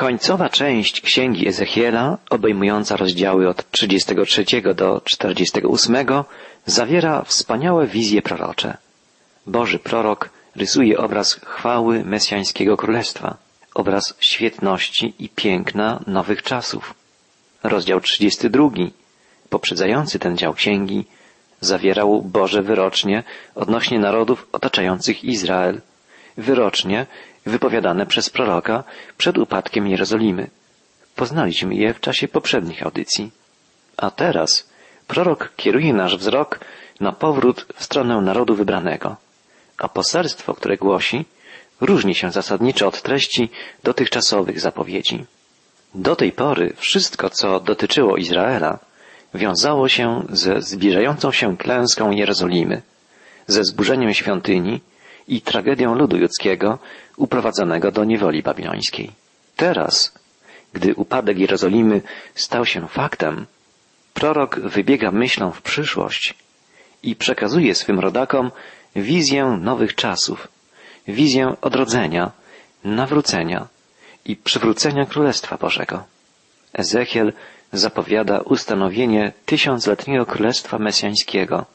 Końcowa część księgi Ezechiela, obejmująca rozdziały od 33 do 48, zawiera wspaniałe wizje prorocze. Boży prorok rysuje obraz chwały mesjańskiego królestwa, obraz świetności i piękna nowych czasów. Rozdział 32, poprzedzający ten dział księgi, zawierał Boże wyrocznie odnośnie narodów otaczających Izrael, wyrocznie wypowiadane przez proroka przed upadkiem Jerozolimy. Poznaliśmy je w czasie poprzednich audycji. A teraz prorok kieruje nasz wzrok na powrót w stronę narodu wybranego, a poselstwo, które głosi, różni się zasadniczo od treści dotychczasowych zapowiedzi. Do tej pory wszystko, co dotyczyło Izraela, wiązało się ze zbliżającą się klęską Jerozolimy, ze zburzeniem świątyni i tragedią ludu judzkiego uprowadzonego do niewoli babilońskiej. Teraz, gdy upadek Jerozolimy stał się faktem, prorok wybiega myślą w przyszłość i przekazuje swym rodakom wizję nowych czasów, wizję odrodzenia, nawrócenia i przywrócenia Królestwa Bożego. Ezechiel zapowiada ustanowienie tysiącletniego Królestwa Mesjańskiego,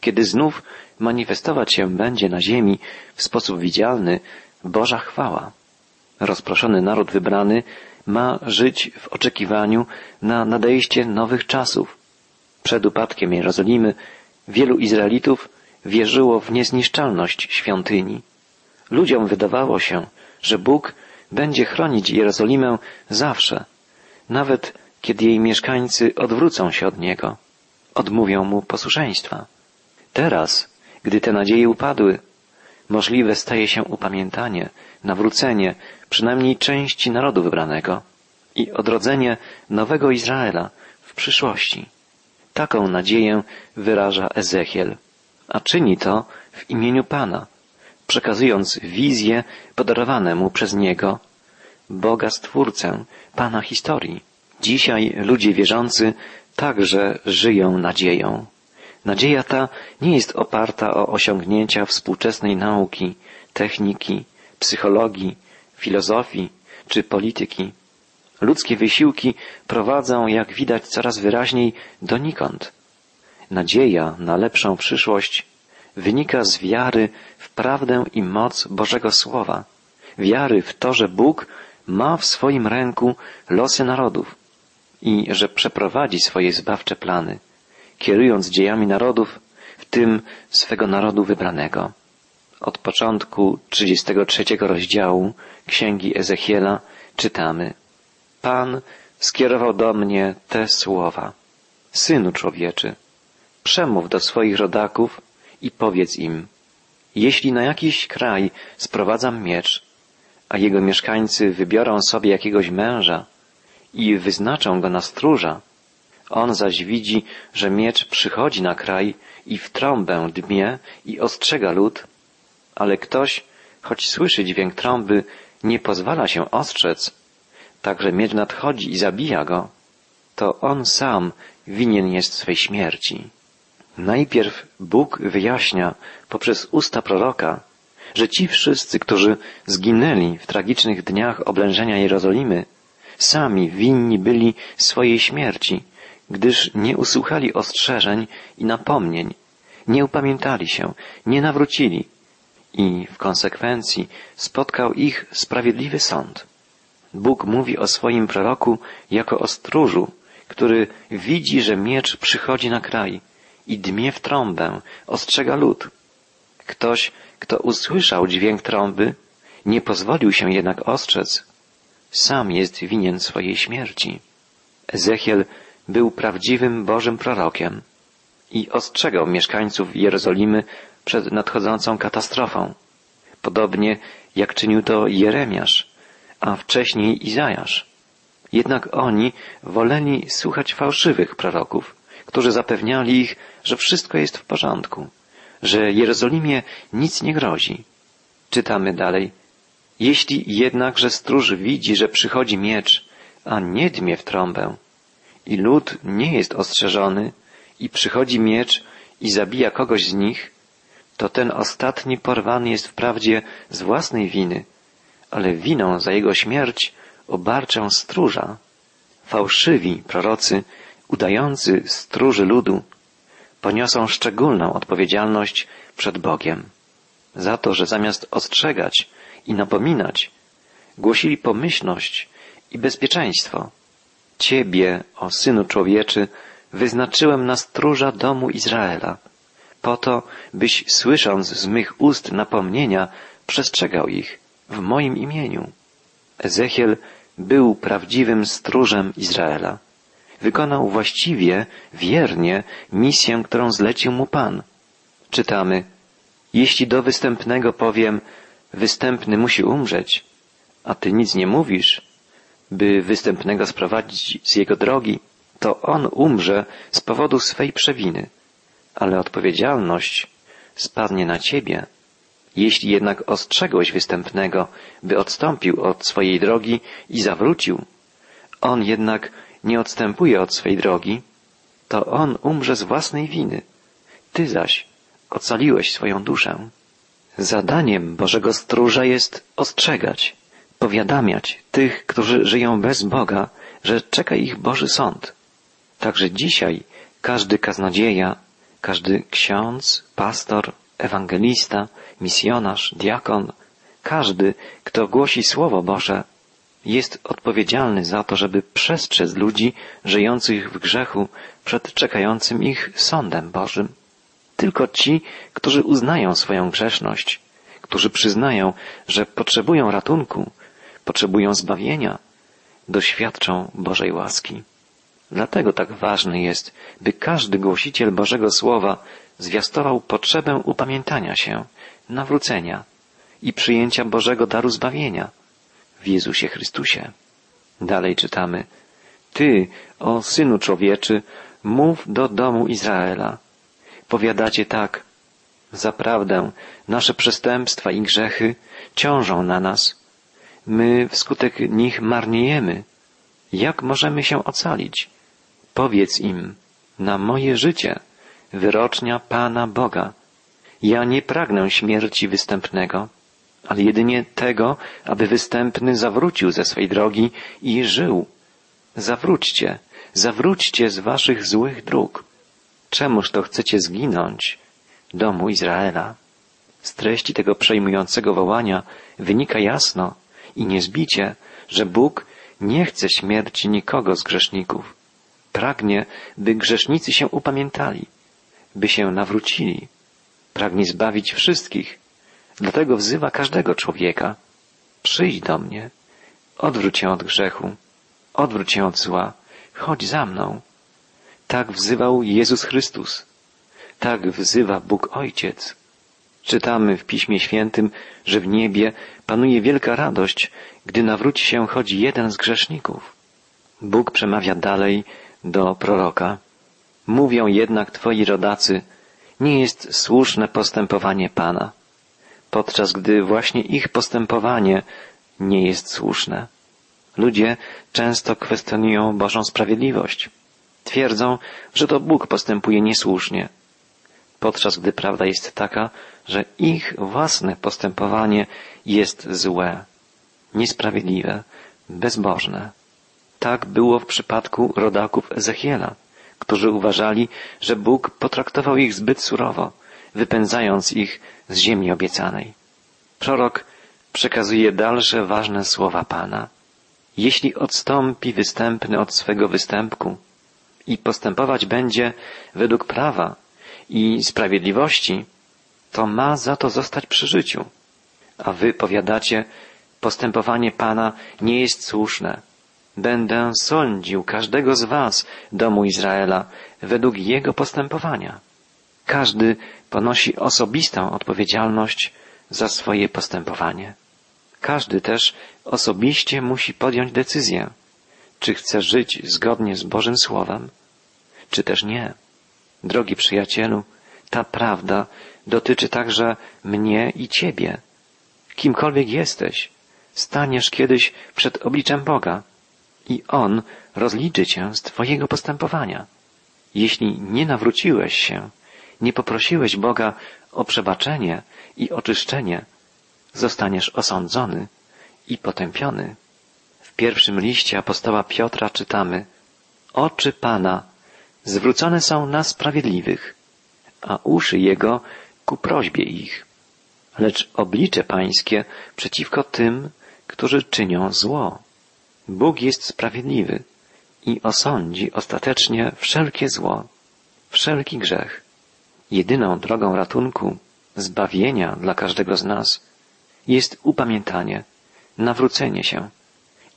kiedy znów manifestować się będzie na ziemi w sposób widzialny Boża chwała. Rozproszony naród wybrany ma żyć w oczekiwaniu na nadejście nowych czasów. Przed upadkiem Jerozolimy wielu Izraelitów wierzyło w niezniszczalność świątyni. Ludziom wydawało się, że Bóg będzie chronić Jerozolimę zawsze, nawet kiedy jej mieszkańcy odwrócą się od Niego, odmówią Mu posłuszeństwa. Teraz, gdy te nadzieje upadły, możliwe staje się upamiętanie, nawrócenie przynajmniej części narodu wybranego i odrodzenie nowego Izraela w przyszłości. Taką nadzieję wyraża Ezechiel, a czyni to w imieniu Pana, przekazując wizję podarowane mu przez Niego, Boga Stwórcę, Pana historii. Dzisiaj ludzie wierzący także żyją nadzieją. Nadzieja ta nie jest oparta o osiągnięcia współczesnej nauki, techniki, psychologii, filozofii czy polityki. Ludzkie wysiłki prowadzą, jak widać coraz wyraźniej, donikąd. Nadzieja na lepszą przyszłość wynika z wiary w prawdę i moc Bożego Słowa, wiary w to, że Bóg ma w swoim ręku losy narodów i że przeprowadzi swoje zbawcze plany kierując dziejami narodów, w tym swego narodu wybranego. Od początku 33 rozdziału Księgi Ezechiela czytamy Pan skierował do mnie te słowa. Synu człowieczy, przemów do swoich rodaków i powiedz im, jeśli na jakiś kraj sprowadzam miecz, a jego mieszkańcy wybiorą sobie jakiegoś męża i wyznaczą go na stróża, on zaś widzi, że miecz przychodzi na kraj i w trąbę dmie i ostrzega lud, ale ktoś, choć słyszy dźwięk trąby, nie pozwala się ostrzec, także miecz nadchodzi i zabija go, to on sam winien jest swej śmierci. Najpierw Bóg wyjaśnia poprzez usta proroka, że ci wszyscy, którzy zginęli w tragicznych dniach oblężenia Jerozolimy, sami winni byli swojej śmierci, gdyż nie usłuchali ostrzeżeń i napomnień, nie upamiętali się, nie nawrócili i w konsekwencji spotkał ich sprawiedliwy sąd. Bóg mówi o swoim proroku jako o stróżu, który widzi, że miecz przychodzi na kraj i dmie w trąbę, ostrzega lud. Ktoś, kto usłyszał dźwięk trąby, nie pozwolił się jednak ostrzec, sam jest winien swojej śmierci. Ezechiel był prawdziwym Bożym prorokiem i ostrzegał mieszkańców Jerozolimy przed nadchodzącą katastrofą, podobnie jak czynił to Jeremiasz, a wcześniej Izajasz. Jednak oni woleli słuchać fałszywych proroków, którzy zapewniali ich, że wszystko jest w porządku, że Jerozolimie nic nie grozi. Czytamy dalej. Jeśli jednakże stróż widzi, że przychodzi miecz, a nie dmie w trąbę, i lud nie jest ostrzeżony i przychodzi miecz i zabija kogoś z nich, to ten ostatni porwany jest wprawdzie z własnej winy, ale winą za jego śmierć obarczę stróża. Fałszywi prorocy, udający stróży ludu, poniosą szczególną odpowiedzialność przed Bogiem za to, że zamiast ostrzegać i napominać, głosili pomyślność i bezpieczeństwo. Ciebie, o Synu Człowieczy, wyznaczyłem na stróża domu Izraela, po to, byś słysząc z mych ust napomnienia, przestrzegał ich w moim imieniu. Ezechiel był prawdziwym stróżem Izraela. Wykonał właściwie, wiernie misję, którą zlecił mu Pan. Czytamy, jeśli do występnego powiem, występny musi umrzeć, a ty nic nie mówisz, by występnego sprowadzić z jego drogi, to on umrze z powodu swej przewiny, ale odpowiedzialność spadnie na ciebie. Jeśli jednak ostrzegłeś występnego, by odstąpił od swojej drogi i zawrócił, on jednak nie odstępuje od swej drogi, to on umrze z własnej winy. Ty zaś ocaliłeś swoją duszę. Zadaniem Bożego Stróża jest ostrzegać, powiadamiać tych, którzy żyją bez Boga, że czeka ich Boży Sąd. Także dzisiaj każdy kaznodzieja, każdy ksiądz, pastor, ewangelista, misjonarz, diakon, każdy, kto głosi Słowo Boże, jest odpowiedzialny za to, żeby przestrzec ludzi żyjących w grzechu przed czekającym ich sądem Bożym. Tylko ci, którzy uznają swoją grzeszność, którzy przyznają, że potrzebują ratunku, potrzebują zbawienia, doświadczą Bożej łaski. Dlatego tak ważne jest, by każdy głosiciel Bożego Słowa zwiastował potrzebę upamiętania się, nawrócenia i przyjęcia Bożego daru zbawienia w Jezusie Chrystusie. Dalej czytamy, Ty, o Synu Człowieczy, mów do domu Izraela. Powiadacie tak, zaprawdę nasze przestępstwa i grzechy ciążą na nas. My wskutek nich marniejemy. Jak możemy się ocalić? Powiedz im, na moje życie, wyrocznia Pana Boga. Ja nie pragnę śmierci występnego, ale jedynie tego, aby występny zawrócił ze swej drogi i żył. Zawróćcie, zawróćcie z waszych złych dróg. Czemuż to chcecie zginąć, domu Izraela? Z treści tego przejmującego wołania wynika jasno i niezbicie, że Bóg nie chce śmierci nikogo z grzeszników. Pragnie, by grzesznicy się upamiętali, by się nawrócili. Pragnie zbawić wszystkich. Dlatego wzywa każdego człowieka. Przyjdź do mnie. Odwróć się od grzechu. Odwróć się od zła. Chodź za mną. Tak wzywał Jezus Chrystus. Tak wzywa Bóg Ojciec. Czytamy w Piśmie Świętym, że w niebie panuje wielka radość, gdy nawróci się choć jeden z grzeszników. Bóg przemawia dalej do proroka. Mówią jednak twoi rodacy, nie jest słuszne postępowanie Pana, podczas gdy właśnie ich postępowanie nie jest słuszne. Ludzie często kwestionują Bożą sprawiedliwość. Twierdzą, że to Bóg postępuje niesłusznie, podczas gdy prawda jest taka, że ich własne postępowanie jest złe, niesprawiedliwe, bezbożne. Tak było w przypadku rodaków Ezechiela, którzy uważali, że Bóg potraktował ich zbyt surowo, wypędzając ich z ziemi obiecanej. Prorok przekazuje dalsze ważne słowa Pana. Jeśli odstąpi występny od swego występku i postępować będzie według prawa i sprawiedliwości, to ma za to zostać przy życiu. A wy powiadacie, postępowanie Pana nie jest słuszne. Będę sądził każdego z was, domu Izraela, według jego postępowania. Każdy ponosi osobistą odpowiedzialność za swoje postępowanie. Każdy też osobiście musi podjąć decyzję, czy chce żyć zgodnie z Bożym Słowem, czy też nie. Drogi przyjacielu, ta prawda dotyczy także mnie i ciebie. Kimkolwiek jesteś, staniesz kiedyś przed obliczem Boga i On rozliczy cię z twojego postępowania. Jeśli nie nawróciłeś się, nie poprosiłeś Boga o przebaczenie i oczyszczenie, zostaniesz osądzony i potępiony. W pierwszym liście apostoła Piotra czytamy Oczy Pana zwrócone są na sprawiedliwych, a uszy Jego ku prośbie ich. Lecz oblicze Pańskie przeciwko tym, którzy czynią zło. Bóg jest sprawiedliwy i osądzi ostatecznie wszelkie zło, wszelki grzech. Jedyną drogą ratunku, zbawienia dla każdego z nas jest upamiętanie, nawrócenie się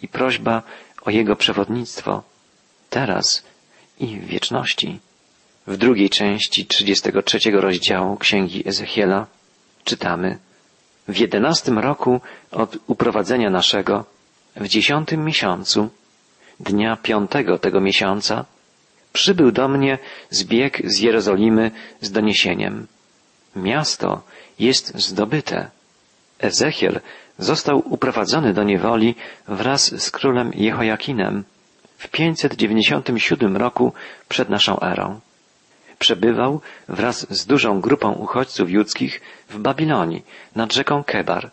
i prośba o Jego przewodnictwo teraz i wieczności. W drugiej części 33 rozdziału Księgi Ezechiela czytamy W jedenastym roku od uprowadzenia naszego, w dziesiątym miesiącu, dnia piątego tego miesiąca, przybył do mnie zbieg z Jerozolimy z doniesieniem. Miasto jest zdobyte. Ezechiel został uprowadzony do niewoli wraz z królem Jehoiakinem w 597 roku przed naszą erą. Przebywał wraz z dużą grupą uchodźców judzkich w Babilonii nad rzeką Kebar,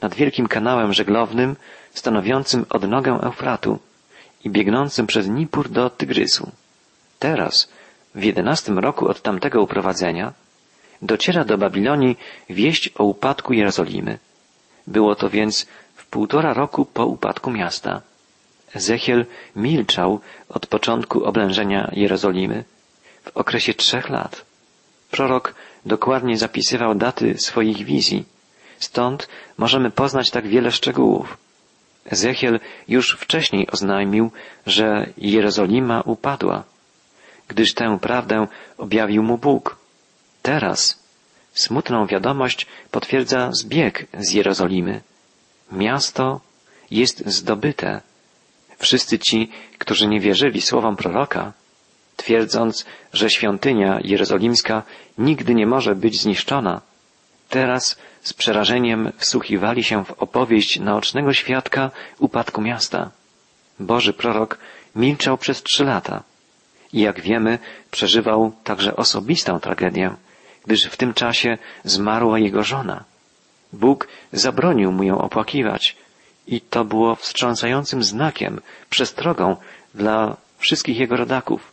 nad wielkim kanałem żeglownym stanowiącym odnogę Eufratu i biegnącym przez Nipur do Tygrysu. Teraz, w jedenastym roku od tamtego uprowadzenia, dociera do Babilonii wieść o upadku Jerozolimy. Było to więc w półtora roku po upadku miasta. Ezechiel milczał od początku oblężenia Jerozolimy w okresie trzech lat. Prorok dokładnie zapisywał daty swoich wizji, stąd możemy poznać tak wiele szczegółów. Ezechiel już wcześniej oznajmił, że Jerozolima upadła, gdyż tę prawdę objawił mu Bóg. Teraz smutną wiadomość potwierdza zbieg z Jerozolimy. Miasto jest zdobyte. Wszyscy ci, którzy nie wierzyli słowom proroka, twierdząc, że świątynia jerozolimska nigdy nie może być zniszczona, teraz z przerażeniem wsłuchiwali się w opowieść naocznego świadka upadku miasta. Boży prorok milczał przez trzy lata i jak wiemy przeżywał także osobistą tragedię, gdyż w tym czasie zmarła jego żona. Bóg zabronił mu ją opłakiwać i to było wstrząsającym znakiem, przestrogą dla wszystkich jego rodaków,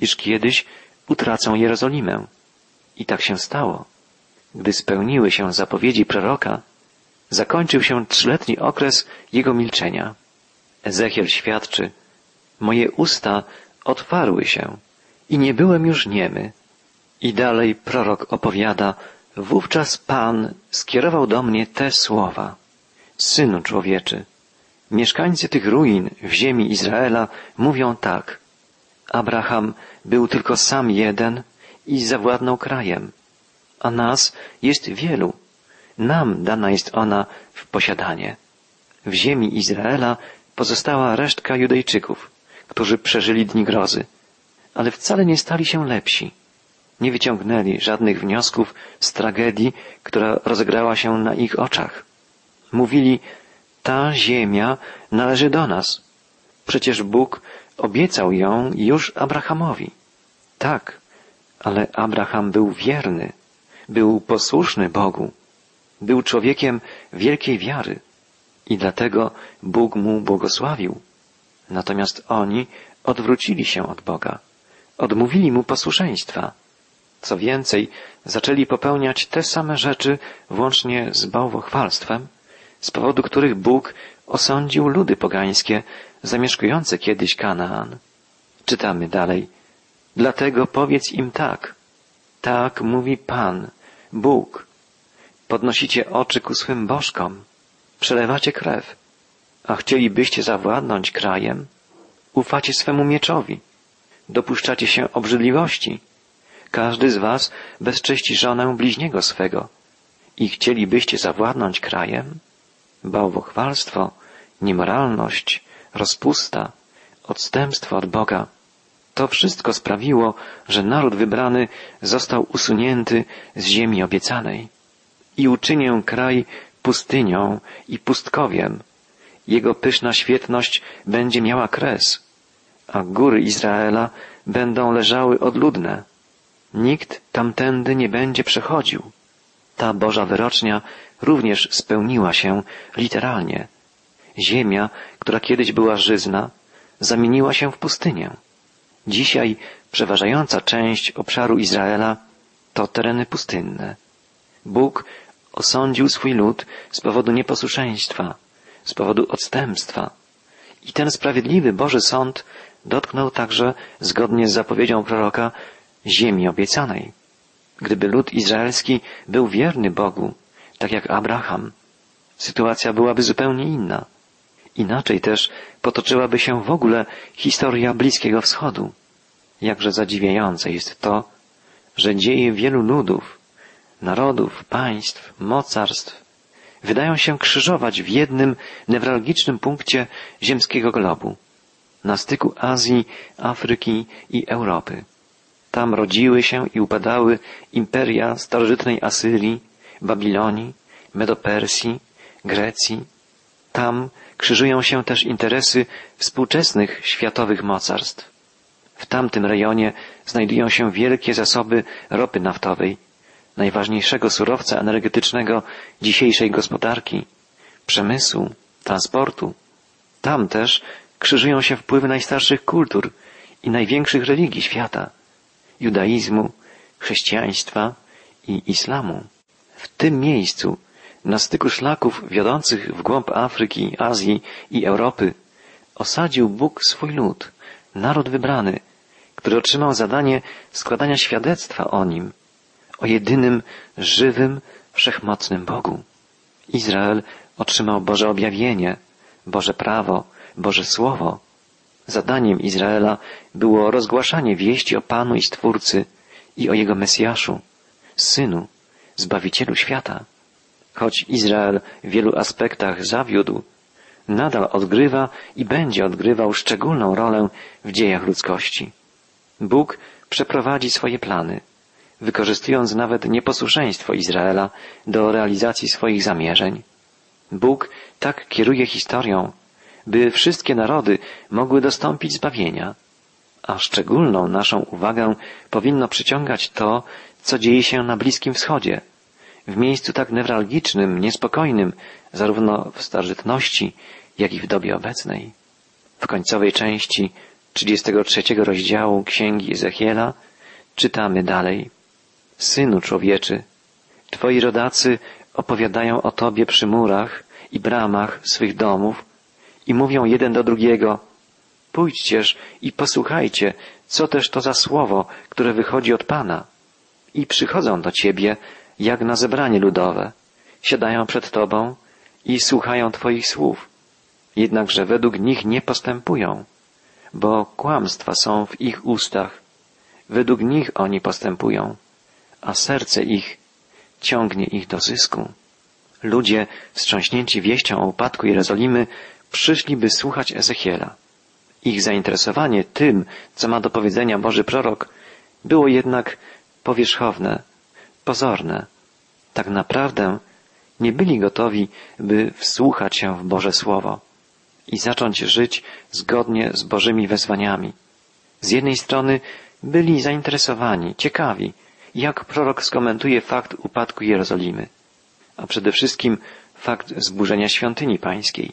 iż kiedyś utracą Jerozolimę. I tak się stało. Gdy spełniły się zapowiedzi proroka, zakończył się trzyletni okres jego milczenia. Ezechiel świadczy, moje usta otwarły się i nie byłem już niemy. I dalej prorok opowiada, wówczas Pan skierował do mnie te słowa. Synu człowieczy, mieszkańcy tych ruin w ziemi Izraela mówią tak. Abraham był tylko sam jeden i zawładnął krajem a nas jest wielu. Nam dana jest ona w posiadanie. W ziemi Izraela pozostała resztka Judejczyków, którzy przeżyli dni grozy, ale wcale nie stali się lepsi. Nie wyciągnęli żadnych wniosków z tragedii, która rozegrała się na ich oczach. Mówili, ta ziemia należy do nas. Przecież Bóg obiecał ją już Abrahamowi. Tak, ale Abraham był wierny był posłuszny Bogu, był człowiekiem wielkiej wiary i dlatego Bóg mu błogosławił. Natomiast oni odwrócili się od Boga, odmówili mu posłuszeństwa. Co więcej, zaczęli popełniać te same rzeczy włącznie z bałwochwalstwem, z powodu których Bóg osądził ludy pogańskie zamieszkujące kiedyś Kanaan. Czytamy dalej. Dlatego powiedz im tak. Tak mówi Pan, Bóg. Podnosicie oczy ku swym bożkom, przelewacie krew, a chcielibyście zawładnąć krajem, ufacie swemu mieczowi, dopuszczacie się obrzydliwości. Każdy z was bezcześci żonę bliźniego swego i chcielibyście zawładnąć krajem? Bałwochwalstwo, niemoralność, rozpusta, odstępstwo od Boga – to wszystko sprawiło, że naród wybrany został usunięty z ziemi obiecanej. I uczynię kraj pustynią i pustkowiem. Jego pyszna świetność będzie miała kres, a góry Izraela będą leżały odludne. Nikt tamtędy nie będzie przechodził. Ta Boża wyrocznia również spełniła się literalnie. Ziemia, która kiedyś była żyzna, zamieniła się w pustynię. Dzisiaj przeważająca część obszaru Izraela to tereny pustynne. Bóg osądził swój lud z powodu nieposłuszeństwa, z powodu odstępstwa. I ten sprawiedliwy Boży Sąd dotknął także, zgodnie z zapowiedzią proroka, ziemi obiecanej. Gdyby lud izraelski był wierny Bogu, tak jak Abraham, sytuacja byłaby zupełnie inna. Inaczej też potoczyłaby się w ogóle historia Bliskiego Wschodu. Jakże zadziwiające jest to, że dzieje wielu ludów, narodów, państw, mocarstw wydają się krzyżować w jednym newralgicznym punkcie ziemskiego globu, na styku Azji, Afryki i Europy. Tam rodziły się i upadały imperia starożytnej Asyrii, Babilonii, Medopersji, Grecji. Tam krzyżują się też interesy współczesnych światowych mocarstw. W tamtym rejonie znajdują się wielkie zasoby ropy naftowej, najważniejszego surowca energetycznego dzisiejszej gospodarki, przemysłu, transportu. Tam też krzyżują się wpływy najstarszych kultur i największych religii świata judaizmu, chrześcijaństwa i islamu. W tym miejscu, na styku szlaków wiodących w głąb Afryki, Azji i Europy, osadził Bóg swój lud, naród wybrany, który otrzymał zadanie składania świadectwa o nim, o jedynym, żywym, wszechmocnym Bogu. Izrael otrzymał Boże objawienie, Boże prawo, Boże Słowo. Zadaniem Izraela było rozgłaszanie wieści o Panu i Stwórcy i o Jego Mesjaszu, Synu, Zbawicielu świata. Choć Izrael w wielu aspektach zawiódł, nadal odgrywa i będzie odgrywał szczególną rolę w dziejach ludzkości. Bóg przeprowadzi swoje plany, wykorzystując nawet nieposłuszeństwo Izraela do realizacji swoich zamierzeń. Bóg tak kieruje historią, by wszystkie narody mogły dostąpić zbawienia, a szczególną naszą uwagę powinno przyciągać to, co dzieje się na Bliskim Wschodzie, w miejscu tak newralgicznym, niespokojnym, zarówno w starożytności, jak i w dobie obecnej. W końcowej części 33 rozdziału Księgi Ezechiela czytamy dalej. Synu człowieczy, Twoi rodacy opowiadają o Tobie przy murach i bramach swych domów i mówią jeden do drugiego, pójdźcież i posłuchajcie, co też to za słowo, które wychodzi od Pana. I przychodzą do Ciebie, jak na zebranie ludowe, siadają przed Tobą i słuchają Twoich słów, jednakże według nich nie postępują, bo kłamstwa są w ich ustach, według nich oni postępują, a serce ich ciągnie ich do zysku. Ludzie wstrząśnięci wieścią o upadku Jerozolimy przyszli, by słuchać Ezechiela. Ich zainteresowanie tym, co ma do powiedzenia Boży prorok, było jednak powierzchowne, pozorne. Tak naprawdę nie byli gotowi, by wsłuchać się w Boże Słowo i zacząć żyć zgodnie z Bożymi wezwaniami. Z jednej strony byli zainteresowani, ciekawi, jak prorok skomentuje fakt upadku Jerozolimy, a przede wszystkim fakt zburzenia świątyni pańskiej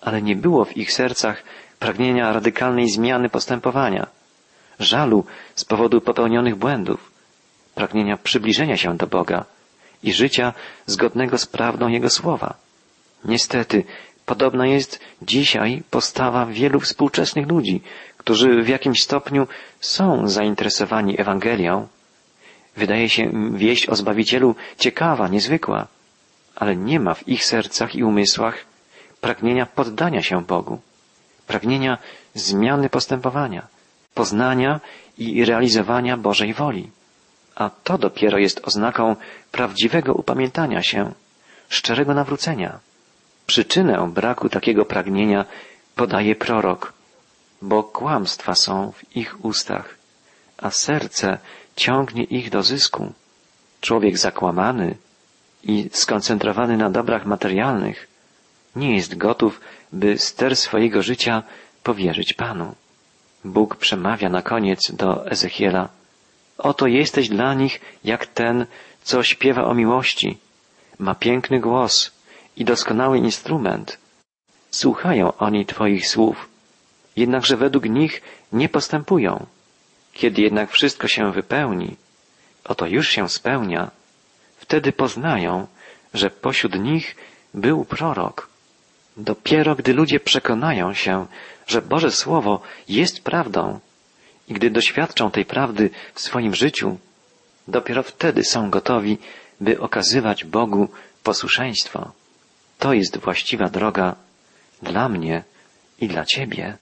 ale nie było w ich sercach pragnienia radykalnej zmiany postępowania, żalu z powodu popełnionych błędów, pragnienia przybliżenia się do Boga i życia zgodnego z prawdą Jego słowa. Niestety, podobna jest dzisiaj postawa wielu współczesnych ludzi, którzy w jakimś stopniu są zainteresowani Ewangelią. Wydaje się wieść o Zbawicielu ciekawa, niezwykła, ale nie ma w ich sercach i umysłach pragnienia poddania się Bogu, pragnienia zmiany postępowania, poznania i realizowania Bożej woli. A to dopiero jest oznaką prawdziwego upamiętania się, szczerego nawrócenia. Przyczynę braku takiego pragnienia podaje prorok, bo kłamstwa są w ich ustach, a serce ciągnie ich do zysku. Człowiek zakłamany i skoncentrowany na dobrach materialnych nie jest gotów, by ster swojego życia powierzyć Panu. Bóg przemawia na koniec do Ezechiela. Oto jesteś dla nich jak ten, co śpiewa o miłości. Ma piękny głos i doskonały instrument. Słuchają oni Twoich słów, jednakże według nich nie postępują. Kiedy jednak wszystko się wypełni, oto już się spełnia, wtedy poznają, że pośród nich był prorok. Dopiero gdy ludzie przekonają się, że Boże Słowo jest prawdą i gdy doświadczą tej prawdy w swoim życiu, dopiero wtedy są gotowi, by okazywać Bogu posłuszeństwo. To jest właściwa droga dla mnie i dla Ciebie.